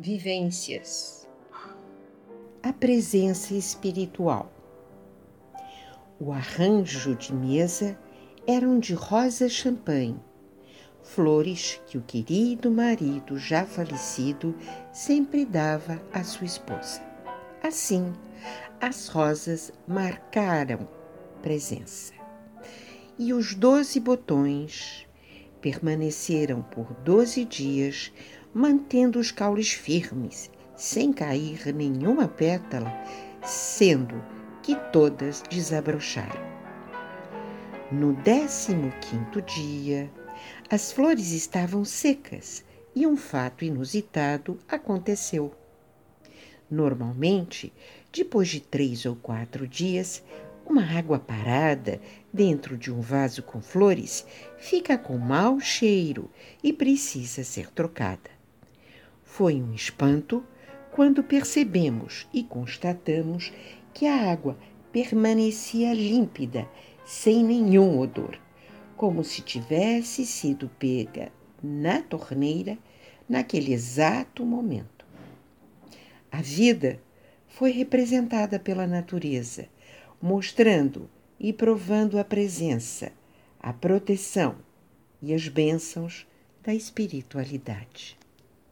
Vivências. A presença espiritual. O arranjo de mesa eram de rosa champanhe, flores que o querido marido já falecido sempre dava à sua esposa. Assim, as rosas marcaram presença. E os doze botões permaneceram por doze dias mantendo os caules firmes, sem cair nenhuma pétala, sendo que todas desabrocharam. No décimo quinto dia, as flores estavam secas e um fato inusitado aconteceu. Normalmente, depois de três ou quatro dias, uma água parada dentro de um vaso com flores fica com mau cheiro e precisa ser trocada. Foi um espanto quando percebemos e constatamos que a água permanecia límpida, sem nenhum odor, como se tivesse sido pega na torneira naquele exato momento. A vida foi representada pela natureza, mostrando e provando a presença, a proteção e as bênçãos da espiritualidade.